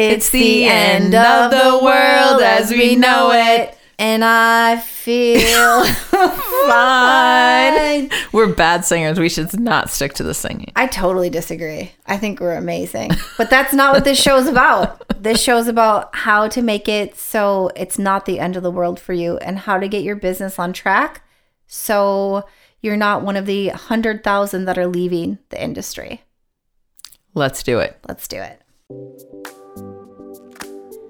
It's the end of the world as we know it. And I feel fine. We're bad singers. We should not stick to the singing. I totally disagree. I think we're amazing. But that's not what this show is about. This show is about how to make it so it's not the end of the world for you and how to get your business on track so you're not one of the 100,000 that are leaving the industry. Let's do it. Let's do it.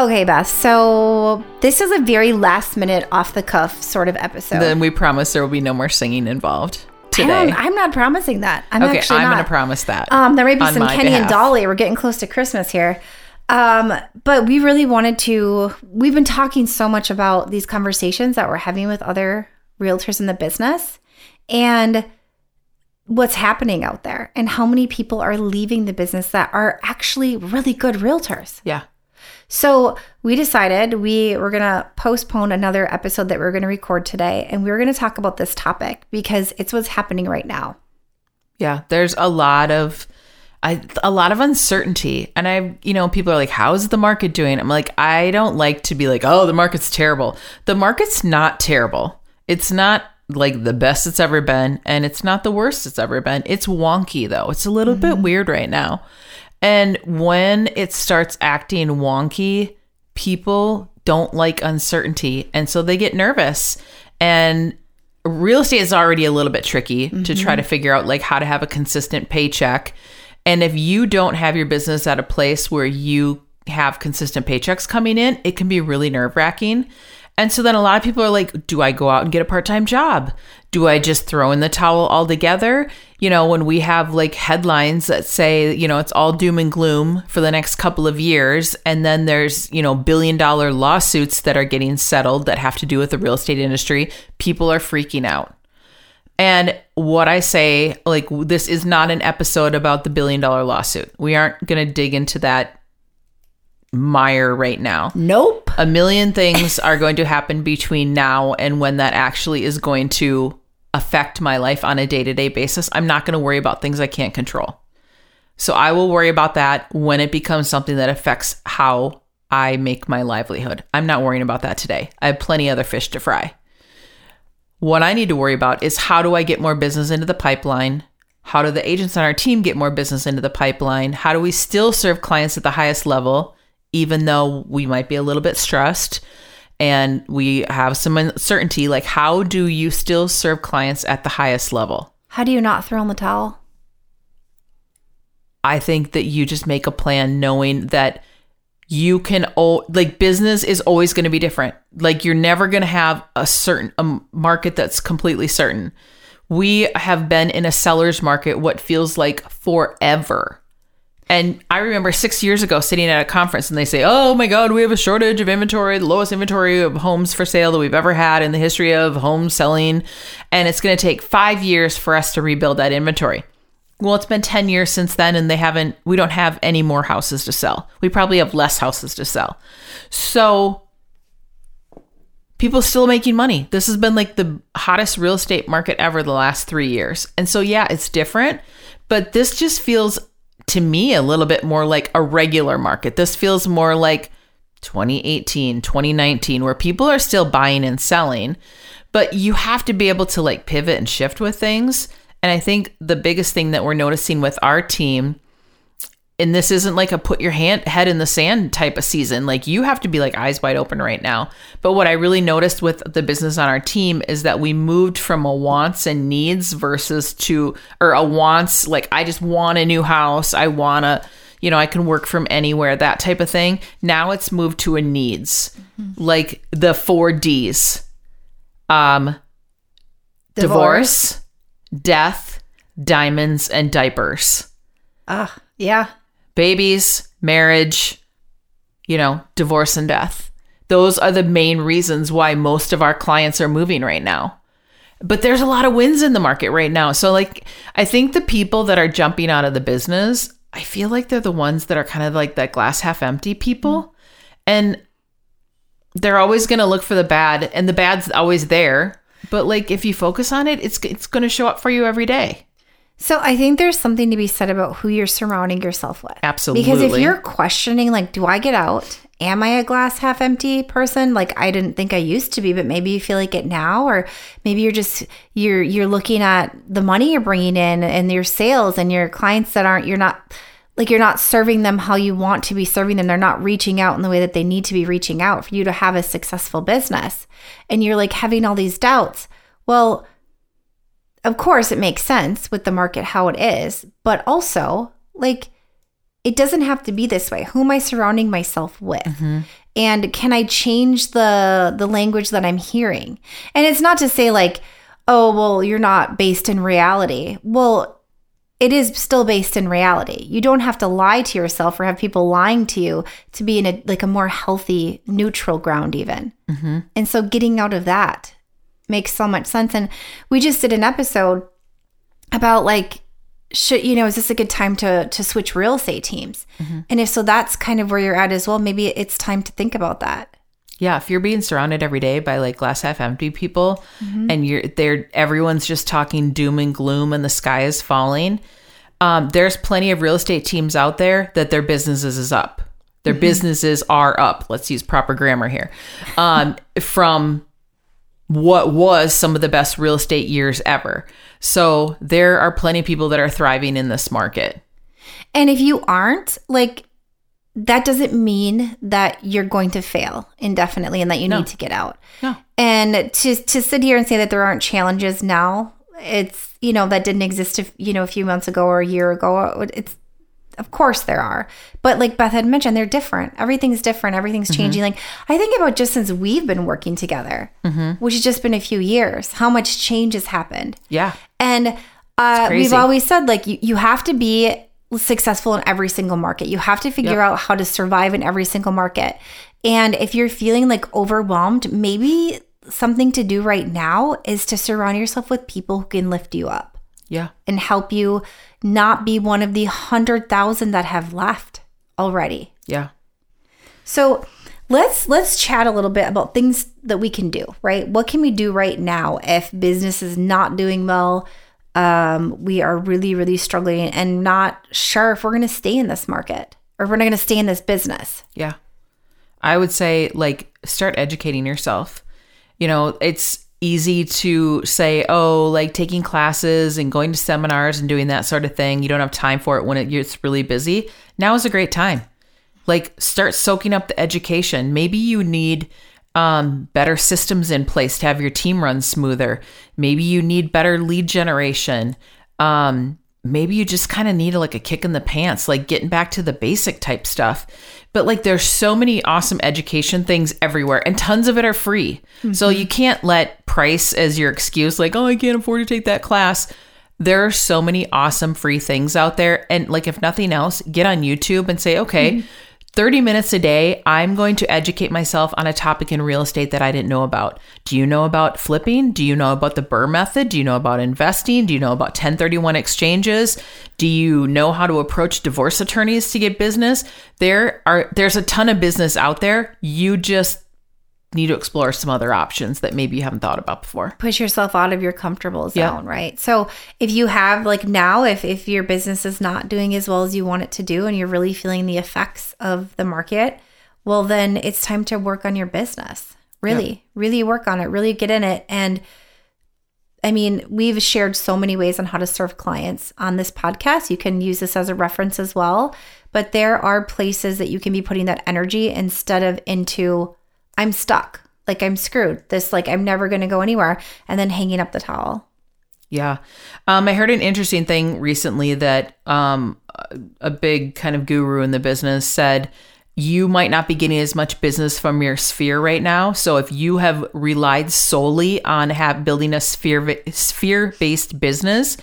Okay, Beth. So this is a very last minute, off the cuff sort of episode. Then we promise there will be no more singing involved today. I'm not promising that. I'm okay, actually I'm not. going to promise that. Um, there may be some Kenny and. Dolly. We're getting close to Christmas here. Um, but we really wanted to. We've been talking so much about these conversations that we're having with other realtors in the business and what's happening out there and how many people are leaving the business that are actually really good realtors. Yeah. So we decided we were going to postpone another episode that we are going to record today. And we were going to talk about this topic because it's what's happening right now. Yeah, there's a lot of I a lot of uncertainty. And I, you know, people are like, "How's the market doing?" I'm like, "I don't like to be like, "Oh, the market's terrible." The market's not terrible. It's not like the best it's ever been, and it's not the worst it's ever been. It's wonky though. It's a little bit mm-hmm. weird right now. And when it starts acting wonky, people don't like uncertainty. And so they get nervous. And real estate is already a little bit tricky to try to figure out like how to have a consistent paycheck. And if you don't have your business at a place where you have consistent paychecks coming in, it can be really nerve wracking. And so then a lot of people are like, do I go out and get a part time job? Do I just throw in the towel altogether? You know, when we have like headlines that say, you know, it's all doom and gloom for the next couple of years, and then there's, you know, billion dollar lawsuits that are getting settled that have to do with the real estate industry, people are freaking out. And what I say, like, this is not an episode about the billion dollar lawsuit. We aren't going to dig into that mire right now. Nope. A million things are going to happen between now and when that actually is going to affect my life on a day to day basis. I'm not going to worry about things I can't control. So I will worry about that when it becomes something that affects how I make my livelihood. I'm not worrying about that today. I have plenty other fish to fry. What I need to worry about is how do I get more business into the pipeline? How do the agents on our team get more business into the pipeline? How do we still serve clients at the highest level, even though we might be a little bit stressed and we have some uncertainty? Like, how do you still serve clients at the highest level? How do you not throw in the towel? I think that you just make a plan knowing that you can o- like business is always going to be different. Like you're never going to have a certain a market that's completely certain. We have been in a seller's market what feels like forever. And I remember 6 years ago sitting at a conference and they say, "Oh my god, we have a shortage of inventory, the lowest inventory of homes for sale that we've ever had in the history of home selling, and it's going to take 5 years for us to rebuild that inventory." Well, it's been 10 years since then, and they haven't, we don't have any more houses to sell. We probably have less houses to sell. So people still making money. This has been like the hottest real estate market ever the last three years. And so, yeah, it's different, but this just feels to me a little bit more like a regular market. This feels more like 2018, 2019, where people are still buying and selling, but you have to be able to like pivot and shift with things. And I think the biggest thing that we're noticing with our team and this isn't like a put your hand head in the sand type of season. Like you have to be like eyes wide open right now. But what I really noticed with the business on our team is that we moved from a wants and needs versus to or a wants like I just want a new house. I want to you know, I can work from anywhere, that type of thing. Now it's moved to a needs. Mm-hmm. Like the 4 Ds. Um divorce, divorce death, diamonds and diapers. Ah, uh, yeah babies, marriage, you know, divorce and death. Those are the main reasons why most of our clients are moving right now. But there's a lot of wins in the market right now. So, like, I think the people that are jumping out of the business, I feel like they're the ones that are kind of like that glass half empty people. And they're always going to look for the bad, and the bad's always there. But like, if you focus on it, it's it's going to show up for you every day. So I think there's something to be said about who you're surrounding yourself with. Absolutely. Because if you're questioning, like, do I get out? Am I a glass half empty person? Like I didn't think I used to be, but maybe you feel like it now, or maybe you're just you're you're looking at the money you're bringing in and your sales and your clients that aren't you're not like you're not serving them how you want to be serving them. They're not reaching out in the way that they need to be reaching out for you to have a successful business, and you're like having all these doubts. Well, of course, it makes sense with the market how it is, but also, like, it doesn't have to be this way. Who am I surrounding myself with? Mm-hmm. And can I change the the language that I'm hearing? And it's not to say like, oh, well, you're not based in reality. Well, it is still based in reality. You don't have to lie to yourself or have people lying to you to be in a like a more healthy, neutral ground even. Mm-hmm. And so getting out of that makes so much sense. And we just did an episode about like, should you know, is this a good time to to switch real estate teams? Mm-hmm. And if so, that's kind of where you're at as well. Maybe it's time to think about that. Yeah, if you're being surrounded every day by like glass half empty people mm-hmm. and you're there everyone's just talking doom and gloom and the sky is falling, um, there's plenty of real estate teams out there that their businesses is up. Their mm-hmm. businesses are up. Let's use proper grammar here. Um, from what was some of the best real estate years ever. So there are plenty of people that are thriving in this market. And if you aren't, like, that doesn't mean that you're going to fail indefinitely and that you no. need to get out. No. And to to sit here and say that there aren't challenges now, it's you know that didn't exist, if, you know, a few months ago or a year ago. It's of course there are. But like Beth had mentioned, they're different. Everything's different. Everything's mm-hmm. changing. Like I think about just since we've been working together, mm-hmm. which has just been a few years, how much change has happened. Yeah. And uh, we've always said like you, you have to be successful in every single market. You have to figure yep. out how to survive in every single market. And if you're feeling like overwhelmed, maybe something to do right now is to surround yourself with people who can lift you up. Yeah. And help you not be one of the 100,000 that have left already. Yeah. So, let's let's chat a little bit about things that we can do, right? What can we do right now if business is not doing well? Um, we are really, really struggling and not sure if we're going to stay in this market or if we're not going to stay in this business. Yeah. I would say like start educating yourself. You know, it's easy to say, oh, like taking classes and going to seminars and doing that sort of thing. You don't have time for it when it, it's really busy. Now is a great time. Like, start soaking up the education. Maybe you need um, better systems in place to have your team run smoother. Maybe you need better lead generation. Um, maybe you just kind of need like a kick in the pants, like getting back to the basic type stuff. But like there's so many awesome education things everywhere and tons of it are free. Mm-hmm. So you can't let price as your excuse like, "Oh, I can't afford to take that class." There are so many awesome free things out there and like if nothing else, get on YouTube and say, "Okay, mm-hmm 30 minutes a day, I'm going to educate myself on a topic in real estate that I didn't know about. Do you know about flipping? Do you know about the BRRRR method? Do you know about investing? Do you know about 1031 exchanges? Do you know how to approach divorce attorneys to get business? There are there's a ton of business out there. You just need to explore some other options that maybe you haven't thought about before. Push yourself out of your comfortable zone, right? So if you have like now, if if your business is not doing as well as you want it to do and you're really feeling the effects of the market, well then it's time to work on your business. Really, really work on it, really get in it. And I mean, we've shared so many ways on how to serve clients on this podcast. You can use this as a reference as well. but there are places that you can be putting that energy instead of into I'm stuck, like I'm screwed. This like I'm never going to go anywhere and then hanging up the towel. Yeah. Um, I heard an interesting thing recently that um, a big kind of guru in the business said you might not be getting as much business from your sphere right now. So if you have relied solely on have, building a sphere sphere based business,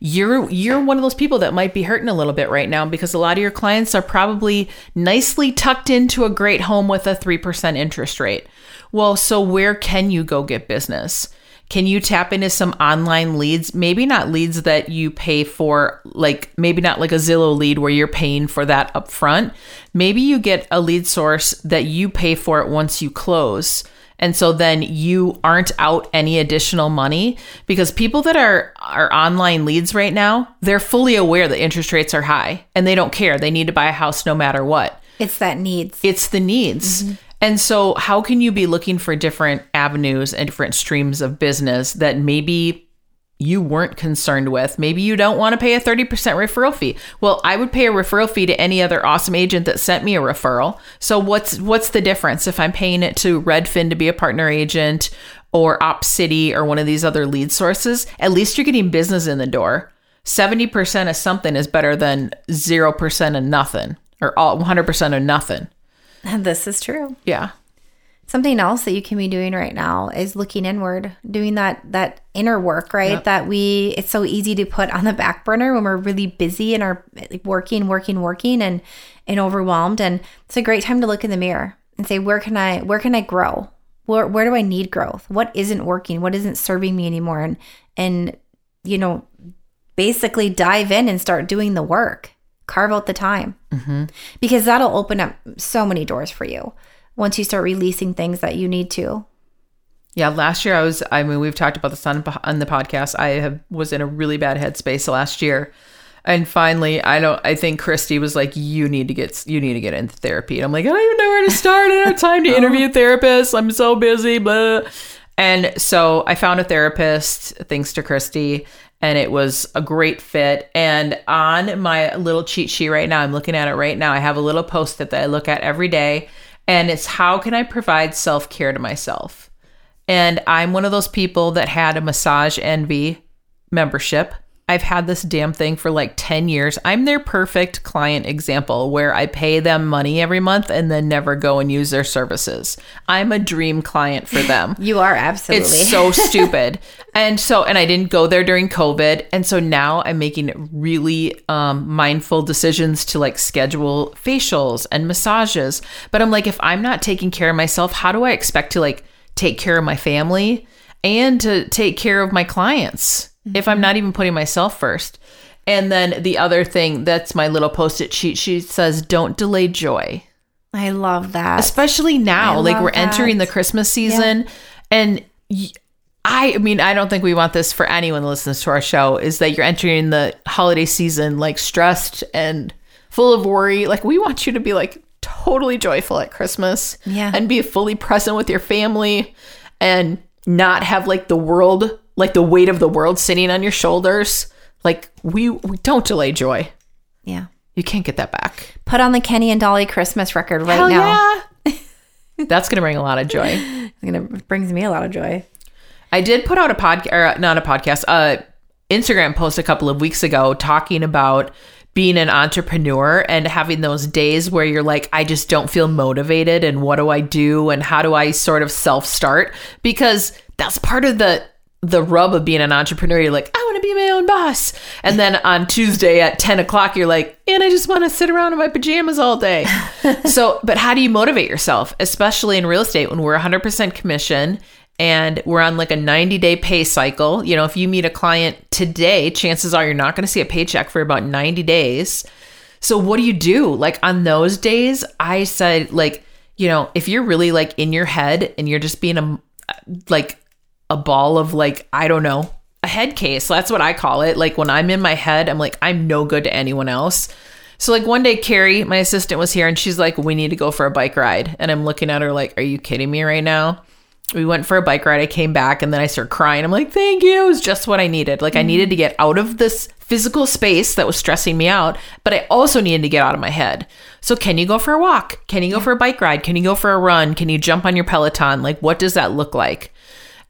you're you're one of those people that might be hurting a little bit right now because a lot of your clients are probably nicely tucked into a great home with a 3% interest rate. Well, so where can you go get business? Can you tap into some online leads? Maybe not leads that you pay for, like maybe not like a Zillow lead where you're paying for that upfront. Maybe you get a lead source that you pay for it once you close. And so then you aren't out any additional money because people that are are online leads right now, they're fully aware that interest rates are high and they don't care. They need to buy a house no matter what. It's that needs. It's the needs. Mm-hmm. And so, how can you be looking for different avenues and different streams of business that maybe you weren't concerned with? Maybe you don't want to pay a 30% referral fee. Well, I would pay a referral fee to any other awesome agent that sent me a referral. So what's what's the difference if I'm paying it to Redfin to be a partner agent or Opcity or one of these other lead sources? At least you're getting business in the door. 70% of something is better than 0% of nothing or all 100% of nothing. This is true. Yeah. Something else that you can be doing right now is looking inward, doing that that inner work, right? Yep. That we it's so easy to put on the back burner when we're really busy and are working, working, working and and overwhelmed and it's a great time to look in the mirror and say where can I where can I grow? Where where do I need growth? What isn't working? What isn't serving me anymore? And and you know, basically dive in and start doing the work carve out the time mm-hmm. because that'll open up so many doors for you once you start releasing things that you need to. Yeah, last year I was. I mean, we've talked about this on on the podcast. I have was in a really bad headspace last year, and finally, I don't. I think Christy was like, "You need to get you need to get into therapy." And I'm like, I don't even know where to start. I don't have time to interview therapists. I'm so busy. Blah. And so I found a therapist, thanks to Christy, and it was a great fit. And on my little cheat sheet right now, I'm looking at it right now. I have a little post it that I look at every day, and it's how can I provide self care to myself? And I'm one of those people that had a massage envy membership. I've had this damn thing for like 10 years. I'm their perfect client example where I pay them money every month and then never go and use their services. I'm a dream client for them. you are absolutely. It's so stupid. and so, and I didn't go there during COVID. And so now I'm making really um, mindful decisions to like schedule facials and massages. But I'm like, if I'm not taking care of myself, how do I expect to like take care of my family and to take care of my clients? Mm-hmm. if I'm not even putting myself first. And then the other thing that's my little post it sheet, she says, don't delay joy. I love that. Especially now, I like we're that. entering the Christmas season. Yeah. And I, I mean, I don't think we want this for anyone that listens to our show is that you're entering the holiday season like stressed and full of worry. Like, we want you to be like totally joyful at Christmas. Yeah. And be fully present with your family and not have like the world like the weight of the world sitting on your shoulders. Like we, we don't delay joy. Yeah. You can't get that back. Put on the Kenny and Dolly Christmas record right Hell now. Yeah. That's gonna bring a lot of joy. It's gonna brings me a lot of joy. I did put out a podcast, or not a podcast, uh, Instagram post a couple of weeks ago talking about being an entrepreneur and having those days where you're like, I just don't feel motivated, and what do I do, and how do I sort of self start? Because that's part of the the rub of being an entrepreneur. You're like, I want to be my own boss. And then on Tuesday at 10 o'clock, you're like, and I just want to sit around in my pajamas all day. so, but how do you motivate yourself, especially in real estate when we're 100% commission and we're on like a 90 day pay cycle? You know, if you meet a client today, chances are you're not going to see a paycheck for about 90 days. So, what do you do? Like on those days, I said, like, you know, if you're really like in your head and you're just being a like a ball of like, I don't know, a head case. That's what I call it. Like when I'm in my head, I'm like, I'm no good to anyone else. So like one day Carrie, my assistant was here and she's like, "We need to go for a bike ride." And I'm looking at her like, "Are you kidding me right now?" We went for a bike ride. I came back and then I started crying. I'm like, thank you. It was just what I needed. Like, I mm-hmm. needed to get out of this physical space that was stressing me out, but I also needed to get out of my head. So, can you go for a walk? Can you go for a bike ride? Can you go for a run? Can you jump on your Peloton? Like, what does that look like?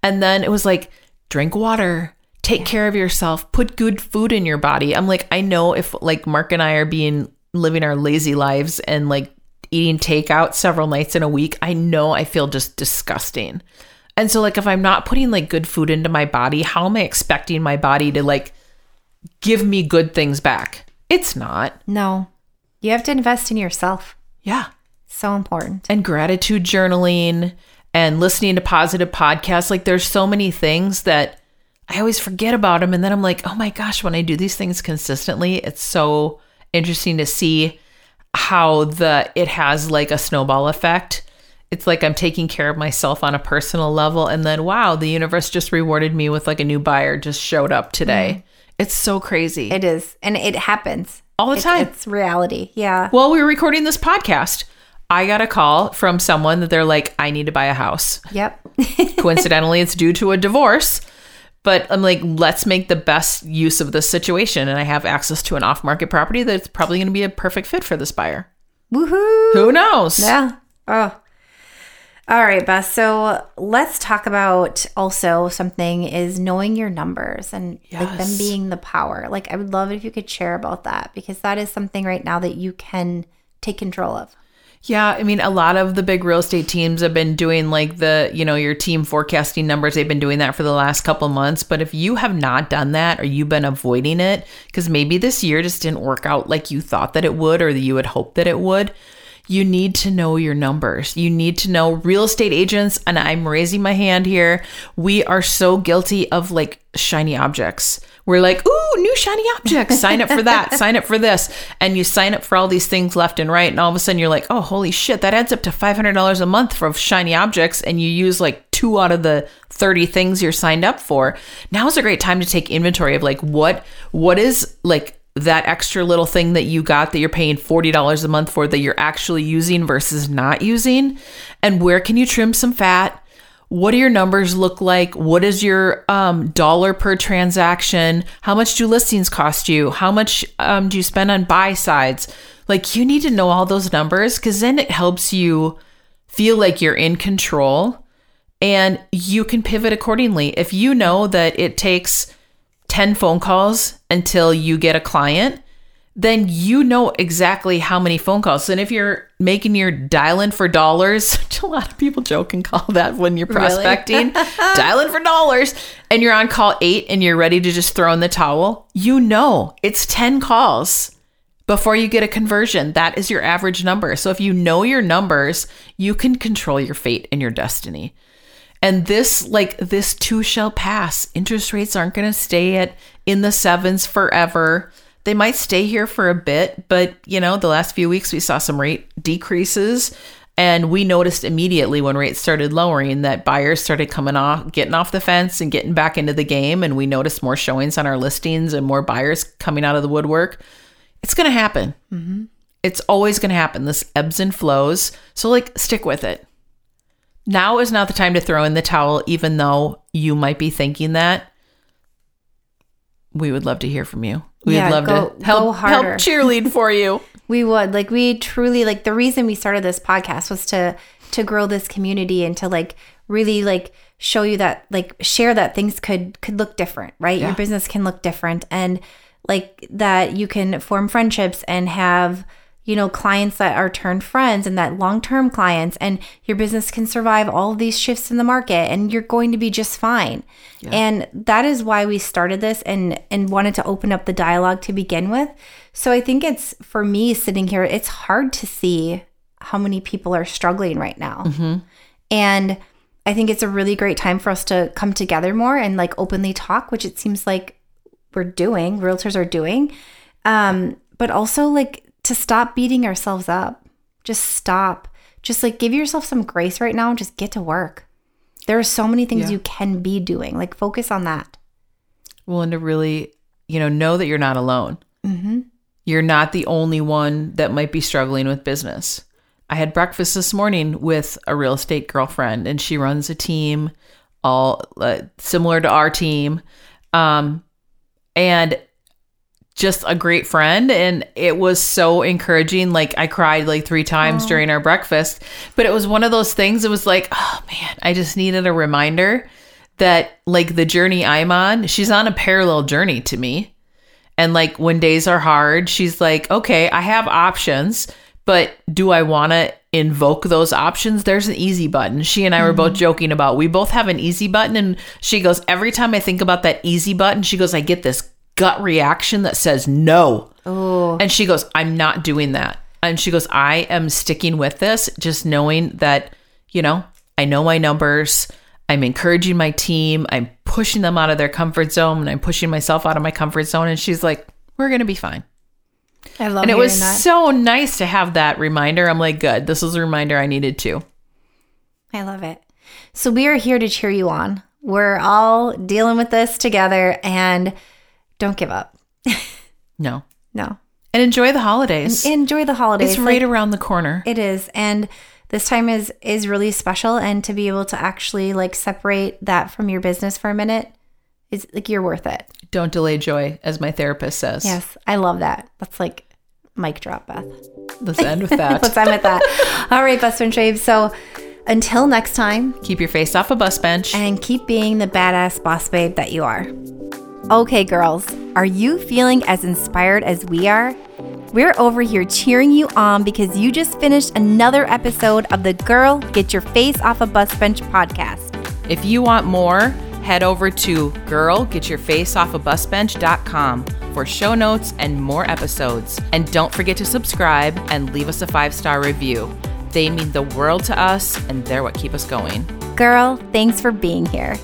And then it was like, drink water, take care of yourself, put good food in your body. I'm like, I know if like Mark and I are being living our lazy lives and like eating takeout several nights in a week, I know I feel just disgusting. And so like if I'm not putting like good food into my body, how am I expecting my body to like give me good things back? It's not. No. You have to invest in yourself. Yeah. So important. and gratitude journaling and listening to positive podcasts. Like there's so many things that I always forget about them. And then I'm like, oh my gosh, when I do these things consistently, it's so interesting to see how the it has like a snowball effect. It's like I'm taking care of myself on a personal level. And then wow, the universe just rewarded me with like a new buyer just showed up today. Mm. It's so crazy. It is. And it happens All the It- time. It's reality. Yeah. While we were recording this podcast, I got a call from someone that they're like, I need to buy a house. Yep. coincidentally it's due to a divorce but i'm like let's make the best use of this situation and i have access to an off-market property that's probably going to be a perfect fit for this buyer Woohoo. who knows Yeah. Oh. All right, Beth. So let's talk about also something is knowing your numbers and like them being the power. Like I would love it if you could share about that because that is something right now that you can take control of. Yeah i mean a lot of the big real estate teams have been doing like the you know your team forecasting numbers they've been doing that for the last couple months but if you have not done that or you've been avoiding it because maybe this year just didn't work out like you thought that it would or you had hoped that it would you need to know your numbers. You need to know real estate agents. And I'm raising my hand here. We are so guilty of like shiny objects. We're like, ooh, new shiny objects. Sign up for that. sign up for this. And you sign up for all these things left and right. And all of a sudden you're like, oh, holy shit, that adds up to $500 a month for shiny objects. And you use like two out of the 30 things you're signed up for. Now is a great time to take inventory of like what, what is like that extra little thing that you got that you're paying $40 a month for that you're actually using versus not using and where can you trim some fat what do your numbers look like? What is your um, dollar per transaction? How much do listings cost you? How much um, do you spend on buy sides? Like you need to know all those numbers because then it helps you feel like you're in control and you can pivot accordingly. If you know that it takes 10 phone calls until you get a client, then you know exactly how many phone calls. And if you're making your dialing for dollars, which a lot of people joke and call that when you're prospecting, dialing for dollars, and you're on call eight and you're ready to just throw in the towel, you know it's 10 calls before you get a conversion. That is your average number. So if you know your numbers, you can control your fate and your destiny. And this, like, this too shall pass. Interest rates aren't going to stay at in the sevens forever. They might stay here for a bit, but you know, the last few weeks we saw some rate decreases. And we noticed immediately when rates started lowering that buyers started coming off, getting off the fence and getting back into the game. And we noticed more showings on our listings and more buyers coming out of the woodwork. It's going to happen. Mm-hmm. It's always going to happen. This ebbs and flows. So, like, stick with it now is not the time to throw in the towel, even though you might be thinking that. We would love to hear from you. We'd Yeah, love go- to help help cheerlead for you. We would like we truly like the reason we started this podcast was to to grow this community and to like really like show you that like share that things could could look different, right? Yeah. Your business can look different and like that you can form friendships and have you know clients that are turned friends and that long-term clients and your business can survive all of these shifts in the market and you're going to be just fine. And that is why we started this and and wanted to open up the dialogue to begin with. So I think it's for me sitting here it's hard to see how many people are struggling right now. And I think it's a really great time for us to come together more and like openly talk, which it seems like we're doing, realtors are doing. Um, but also like to stop beating ourselves up. Just stop. Just like give yourself some grace right now and just get to work. There are so many things Yeah. you can be doing. Like focus on that. Well, and to really, you know, know that you're not alone. You're not the only one that might be struggling with business. I had breakfast this morning with a real estate girlfriend, and she runs a team all uh, similar to our team. Um, and just a great friend and it was so encouraging. Like i cried like three times during our breakfast but it was one of those things it was like oh man i just needed a reminder that like the journey i'm on she's on a parallel journey to me. And like when days are hard she's like okay i have options but do i want to invoke those options? There's an easy button. She and i were both mm-hmm. joking about we both have an easy button and she goes every time i think about that easy button she goes i get this gut reaction that says no Oh, and she goes, I'm not doing that. And she goes, I am sticking with this, just knowing that, you know, I know my numbers. I'm encouraging my team. I'm pushing them out of their comfort zone and I'm pushing myself out of my comfort zone. And she's like, we're going to be fine. I love And it was that. so nice to have that reminder. I'm like, good. This was a reminder I needed too. I love it. So we are here to cheer you on. We're all dealing with this together and don't give up. No. No. And enjoy the holidays. Enjoy the holidays. it's Like, right around the corner. It is. And this time is is really special and to be able to actually like separate that from your business for a minute is like you're worth it. Don't delay joy, as my therapist says. Yes. I love that. That's like mic drop, Beth. Let's end with that. Let's end with that. All right, best friend Shave. So until next time, Keep your face off a bus bench. and keep being the badass boss babe that you are. Okay, girls, are you feeling as inspired as we are? We're over here cheering you on because you just finished another episode of the Girl Get Your Face Off a Bus Bench podcast. If you want more, head over to girlgetyourfaceoffabusbench.com for show notes and more episodes. And don't forget to subscribe and leave us a five star review. They mean the world to us and they're what keep us going. Girl, thanks for being here.